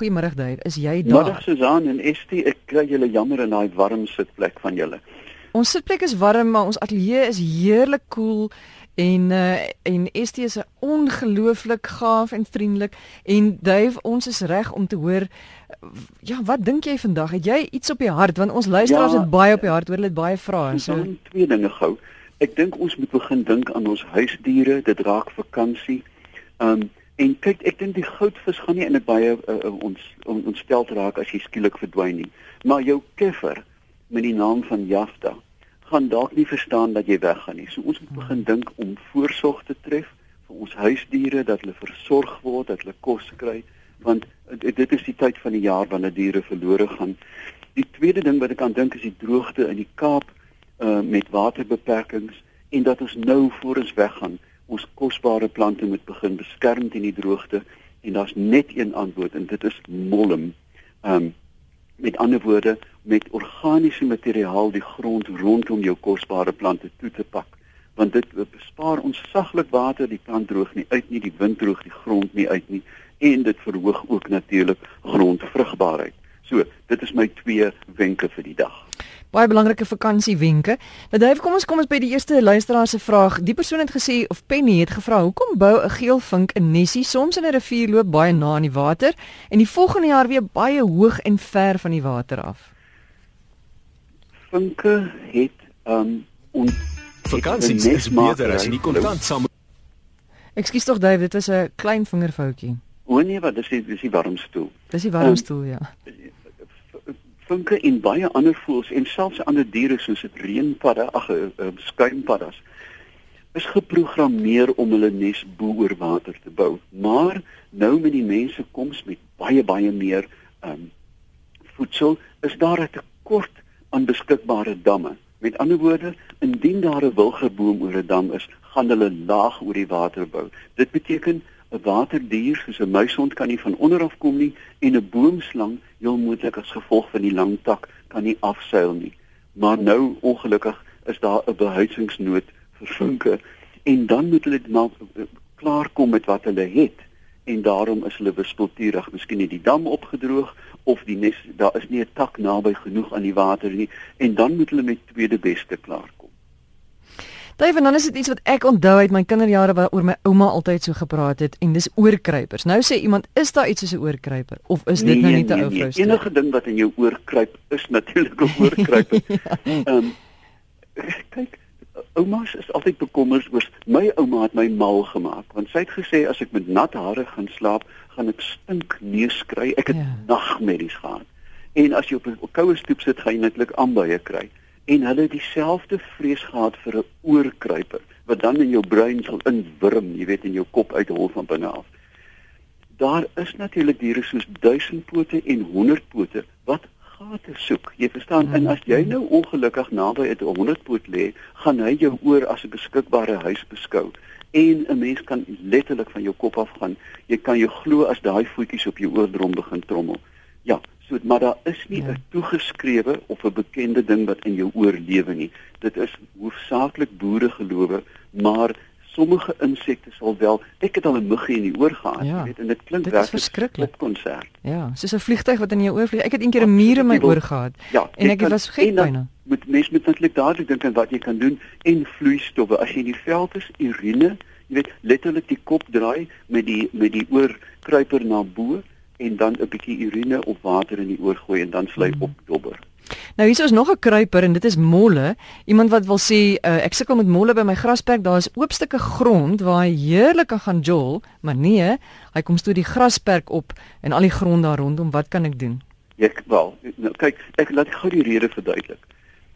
Goeiemôre Dave, is jy daar? Middag Susan en Estie, ek kry julle jammer in daai warm sitplek van julle. Ons sitplek is warm, maar ons ateljee is heerlik koel cool en uh, en Estie is ongelooflik gaaf en vriendelik en Dave, ons is reg om te hoor ja, wat dink jy vandag? Het jy iets op die hart want ons luisteraars ja, het baie op die hart, hoor hulle het baie vrae. So twee dinge gou. Ek dink ons moet begin dink aan ons huisdiere, dit raak vakansie. Um En kyk, ek dink die goudvis gaan nie in 'n baie uh, ons ontstel raak as jy skielik verdwyn nie. Maar jou keffer met die naam van Jafta gaan dalk nie verstaan dat jy weggaan nie. So ons moet begin dink om voorsorg te tref vir ons huisdiere dat hulle versorg word, dat hulle kos kry, want dit is die tyd van die jaar wanneer diere verlore gaan. Die tweede ding wat ek aan dink is die droogte in die Kaap uh, met waterbeperkings en dat ons nou voor ons weggaan ons kosbare plante moet begin beskerm teen die droogte en daar's net een antwoord en dit is molm. Um met ander woorde met organiese materiaal die grond rondom jou kosbare plante toe te pak want dit bespaar ons saglik water die plant droog nie uit nie die wind droog die grond nie uit nie en dit verhoog ook natuurlik grondvrugbaarheid. So, dit is my twee wenke vir die dag baie belangrike vakansiewenke. Nou Dave, kom ons kom ons by die eerste luisteraar se vraag. Die persoon het gesê of Penny het gevra, "Hoekom bou 'n geelvink 'n nesie soms in 'n rivier loop baie na aan die water en die volgende jaar weer baie hoog en ver van die water af?" Vinke het um ons vakansies is beter as nie kontant saam Ekskuus tog Dave, dit was 'n klein vingerfoutjie. O nee, wat dis die dis die warmstoel. Dis die warmstoel, um, ja vinke en baie ander voëls en selfs ander diere soos dit reënpadda, ag uh, uh, skuimpaddas is geprogrammeer om hulle nes bo oor water te bou. Maar nou met die mense koms met baie baie meer um voedsel, is daar 'n tekort aan beskikbare damme. Met ander woorde, indien daar 'n wilgerboom oor 'n dam is, gaan hulle laag oor die water bou. Dit beteken 'n waterdier soos 'n muishond kan nie van onder af kom nie en 'n boomslang heel moontlik as gevolg van die lang tak kan nie afseil nie. Maar nou ongelukkig is daar 'n behuisingsnood vir vinke en dan moet hulle nou klaar kom met wat hulle het en daarom is hulle wispelturig, miskien het die dam opgedroog of die nes daar is nie 'n tak naby genoeg aan die water nie en dan moet hulle met tweede beste klaar en dan is dit iets wat ek onthou uit my kinderjare waaroor my ouma altyd so gepraat het en dis oorkruipers. Nou sê iemand, is daar iets soos 'n oorkruiper of is dit nee, nou net 'n nee, ou vrou? Nee, enige ding wat in jou oor kruip is natuurlik 'n oorkruiper. Ehm ja. um, kyk, oumas is altyd bekommerd oor my ouma het my mal gemaak want sy het gesê as ek met nat hare gaan slaap, gaan ek stink neus kry. Ek het ja. nagmerries gehad. En as jy op 'n koue stoep sit, gaan jy netlik aanbuie kry en hulle het dieselfde vrees gehad vir 'n oorkruiper wat dan in jou brein sal inwurm, jy weet in jou kop uithol van binne af. Daar is natuurlik diere soos duisendpote en honderdpote wat gate soek. Jy verstaan, en as jy nou ongelukkig naby 'n honderdpoot lê, gaan hy jou oor as 'n beskikbare huis beskou en 'n mens kan letterlik van jou kop af gaan. Jy kan jou glo as daai voetjies op jou oordrom begin trommel. Ja, So maar daar is nie 'n ja. toegeskrewe of 'n bekende ding wat in jou oorlewe nie. Dit is hoofsaaklik boere gelowe, maar sommige insekte sal wel. Ek het al 'n muggie in die oor gehad, ja, weet en dit klink verskriklik konsert. Ja, soos 'n vliegtyg wat in jou oor vlieg. Ek het eendag 'n muur in my oor gehad. Ja, en ek kan, was gek byna. Moet mens moet natuurlik dadelik dink aan wat jy kan doen en vloeistowwe. As jy in die veld is, urine, jy weet letterlik die kop draai met die met die oor kruiper na bo en dan 'n bietjie urine of water in die oor gooi en dan vlei mm. op dobber. Nou hier is nog 'n kruiper en dit is molle. Iemand wat wil sê uh, ek sukkel met molle by my grasperk. Daar is oop stukke grond waar hy heerlik kan gaan jol, maar nee, hy kom stoot die grasperk op en al die grond daar rondom. Wat kan ek doen? Ek wel, nou kyk, ek laat gou die rede verduidelik.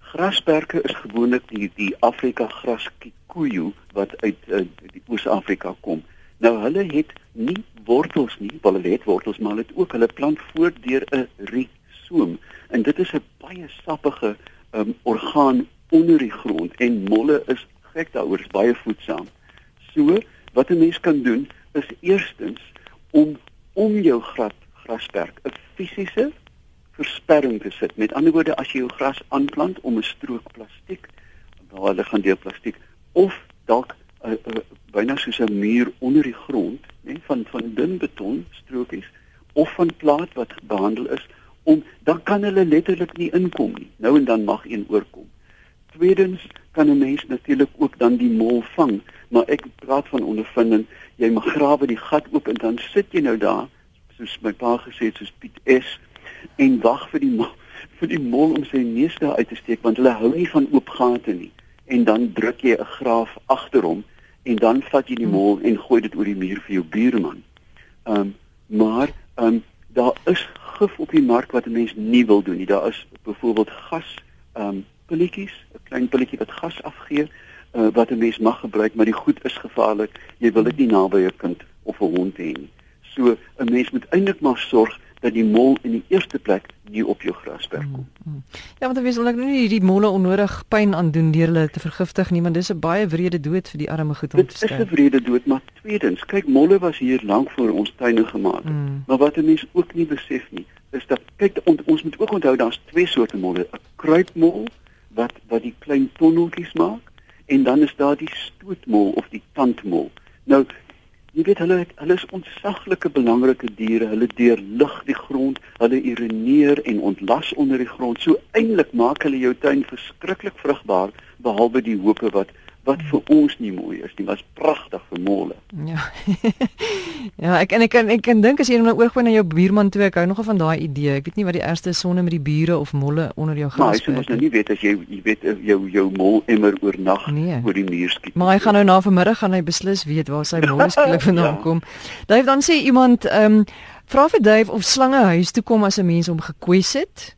Grasperke is gewoonlik die die Afrika gras kikuyu wat uit uh, die Oos-Afrika kom. Nou hulle het nie wortels nie, wel hulle het wortels, maar hulle het ook hulle plant voort deur 'n risoom en dit is 'n baie sappige um, orgaan onder die grond en molle is gek daaroor, is baie voedsaam. So, wat 'n mens kan doen is eerstens om om jou gras grasperk 'n fisiese versperring te sit. Met ander woorde, as jy jou gras aanplant om 'n strook plastiek, waar hulle gaan deur plastiek of dalk uh, uh, byna soos 'n muur onder die van van dun beton strokies of van plaat wat behandel is om dan kan hulle letterlik nie inkom nie. Nou en dan mag een oorkom. Tweedens kan 'n mens natuurlik ook dan die mol vang, maar ek praat van ondervinding. Jy mag grawe die gat oop en dan sit jy nou daar soos my pa gesê het soos Piet S en wag vir die mol, vir die mol om sy neus daar uit te steek want hulle hou nie van oop gate nie. En dan druk jy 'n graaf agter hom en dan vat jy die mol en gooi dit oor die muur vir jou buurman. Ehm um, maar ehm um, daar is gif op die mark wat 'n mens nie wil doen nie. Daar is byvoorbeeld gas ehm um, pilletjies, 'n klein pilletjie wat gas afgee uh, wat 'n mens mag gebruik, maar die goed is gevaarlik. Jy wil dit nie naby 'n kind of 'n hond hê nie. So 'n mens moet eintlik maar sorg dat die mol in die eerste plek nie op jou grasperk kom. Mm, mm. Ja, want dan wees omdat nou nie hierdie molle onnodig pyn aan doen deur hulle te vergiftig nie, want dis 'n baie wrede dood vir die arme goed om dit te sterf. Dit is 'n wrede dood, maar tweedens, kyk molle was hier lank voor ons tuine gemaak. Mm. Maar wat 'n mens ook nie besef nie, is dat kyk on, ons moet ook onthou daar's twee soorte molle, 'n kruipmol wat wat die klein tonneltjies maak en dan is daar die stootmol of die tandmol. Nou jy weet hulle hulle is ontsaglike belangrike diere. Hulle deurlig die grond, hulle urineer en ontlas onder die grond. So eintlik maak hulle jou tuin verskriklik vrugbaar behalwe die hope wat wat vir ons nie mooi is nie, was pragtig vir molle. Ja. ja, ek en ek kan ek kan dink as jy nou oorgooi na jou buurman toe, ek hou nogal van daai idee. Ek weet nie wat die ergste is sonde met die bure of molle onder jou gras. Maar jy moet nou nie weet as jy jy weet eh, jou jou mol immer oornag nee. oor die muur skiet. Maar hy gaan nou na vanmiddag gaan hy beslis weet waar sy molle skielik vandaan ja. kom. Dave dan sê iemand ehm um, vra vir Dave of slange huis toe kom as 'n mens hom gekwes het.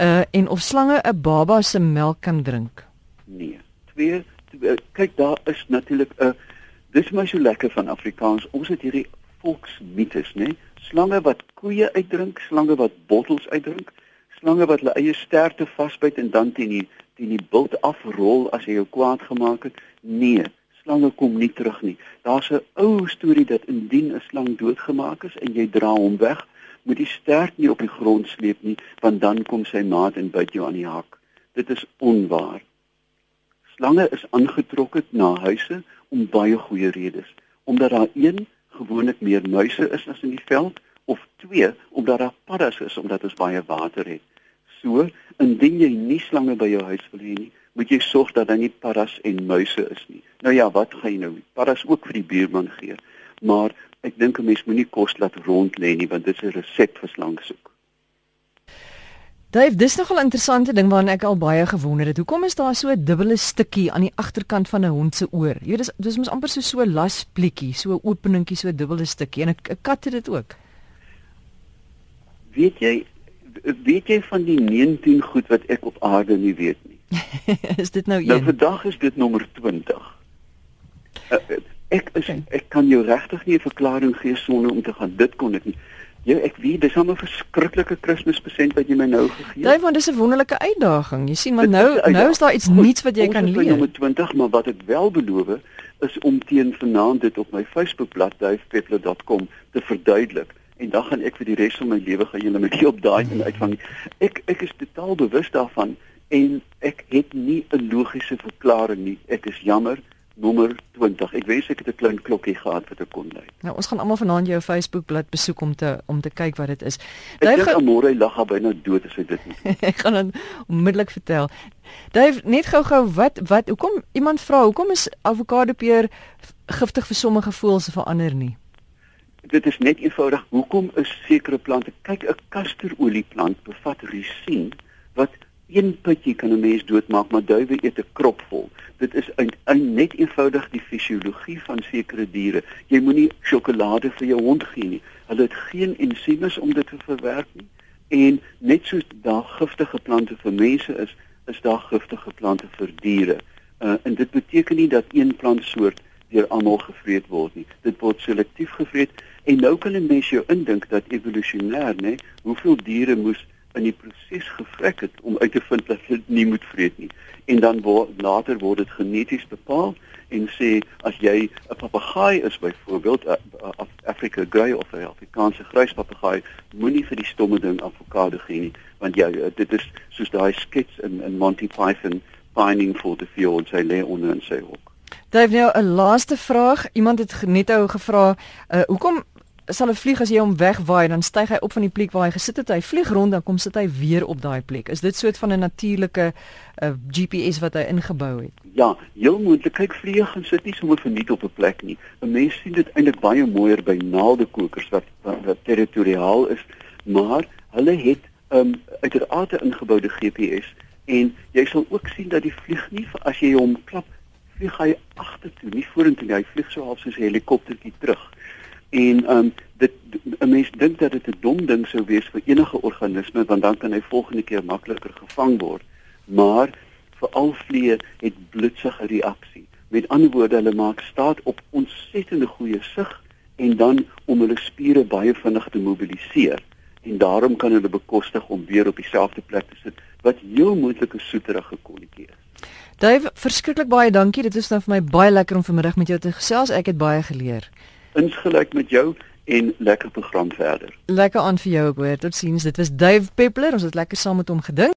Uh en of slange 'n baba se melk kan drink. Nee. Twee kyk daar is natuurlik 'n dis my so lekker van Afrikaans. Ons het hierdie volksmites, né? Slange wat koeie uitdrink, slange wat bottels uitdrink, slange wat hulle eie sterte vasbyt en dan teen die teen die bult afrol as jy jou kwaad gemaak het. Nee, slange kom nie terug nie. Daar's 'n ou storie dat indien 'n slang doodgemaak is en jy dra hom weg, moet die stert nie op die grond sleep nie, want dan kom sy maat en byt jou aan die hak. Dit is onwaar. Slange is aangetrokke na huise om baie goeie redes. Omdat daar een gewoonlik meer muise is as in die veld of twee omdat daar paddas is omdat ons baie water het. So, indien jy nie slange by jou huis wil hê nie, moet jy sorg dat daar nie paddas en muise is nie. Nou ja, wat gaan jy nou? Paddas ook vir die buurman gee. Maar ek dink 'n mens moenie kos laat rond lê nie want dit is 'n resep vir slangsoek. Dave, dis nogal 'n interessante ding waarna ek al baie gewonder het. Hoekom is daar so 'n dubbele stukkie aan die agterkant van 'n hond se oor? Jy weet dis dis mos amper so so 'n lasplekkie, so 'n openingkie, so 'n dubbele stukkie en 'n kat het dit ook. Weet jy weet jy van die 19 goed wat ek op aarde nie weet nie? is dit nou, nou een? Nou vandag is dit nommer 20. Uh, ek is ek kan jou regtig nie 'n verklaring gee sonder om te gaan dit kon ek nie. Ja, ek weet, dis 'n verskriklike Kerspresent wat jy my nou gegee het. Daai van dis 'n wonderlike uitdaging. Jy sien, maar nou nou is daar iets nuuts wat jy kan leer. Ons is by 20, maar wat ek wel beloof is om teen vanaand dit op my Facebookblad duifpeppler.com te verduidelik en dan gaan ek vir die res van my lewe gaan julle met die op daai en uitvang. Ek ek is totaal bewus daarvan en ek het nie 'n logiese verklaring nie. Ek is jammer nommer 20. Ek wens ek het 'n klein klokkie gehad wat ek kon lui. Nou ons gaan almal vanaand jou Facebook bladsy besoek om te om te kyk wat dit is. Dave gaan môre lag hy byna dood as hy dit nie. ek gaan dan onmiddellik vertel. Dave, net gou-gou wat wat hoekom iemand vra hoekom is avokado peer giftig vir sommige voëls en vir ander nie? Dit is net eenvoudig hoekom is sekere plante kyk 'n kasterolie-plant bevat risien wat een pitjie kan 'n mens doodmaak, maar duwe eet 'n krop vol. Dit is een, een net eenvoudig die fisiologie van sekere diere. Jy moenie sjokolade vir jou hond gee nie. Hulle het geen ensieme om dit te verwerk nie. En net soos daar giftige plante vir mense is, is daar giftige plante vir diere. Uh, en dit beteken nie dat een plantsoort deur almal gevreet word nie. Dit word selektief gevreet en nou kan 'n mens jou indink dat evolusionêr, nê, hoeveel diere moes in die proses gevrek het om uit te vind dat dit nie moet vreet nie. En dan word later word dit geneties bepaal en sê as jy 'n papegaai is byvoorbeeld 'n Afrika grey of 'n Afrikaanse grys papegaai, moenie vir die stomme ding avokado gee nie, want jy dit is soos daai skets in in Monty Python finding for the field sy lê onder sy hok. Daar is nou 'n laaste vraag. Iemand het net ou gevra, uh, hoekom sal 'n vlieg as jy hom wegwaai, dan styg hy op van die plek waar hy gesit het, hy vlieg rond dan kom sit hy weer op daai plek. Is dit soort van 'n natuurlike uh, GPS wat hy ingebou het? Ja, heel moontlik. Kyk vliege gaan sit nie sommer verniet op 'n plek nie. 'n Mens sien dit eintlik baie mooier by naaldekokers wat wat, wat territoriaal is, maar hulle het um, uiteraard 'n ingeboude GPS en jy sal ook sien dat die vlieg nie as jy hom klap vlieg hy agtertoe, nie vorentoe nie. Hy vlieg so half soos 'n helikoptertjie terug. En um, dit 'n mens dink dat dit 'n dom ding sou wees vir enige organisme want dan kan hy volgende keer makliker gevang word. Maar vir al vliee het bloedsige reaksie. Met ander woorde, hulle maak staat op ontsettende goeie sig en dan om hulle spiere baie vinnig te mobiliseer. En daarom kan hulle bekostig om weer op dieselfde plek te sit wat heel moontlik 'n soeterige kolletjie is. Dave, verskriklik baie dankie. Dit is nou vir my baie lekker om vanmiddag met jou te gesels. Ek het baie geleer. Insgelyk met jou en lekker program verder. Lekker aan vir jou ook hoor. Totsiens. Dit was Dave Peppler. Ons het lekker saam met hom gedink.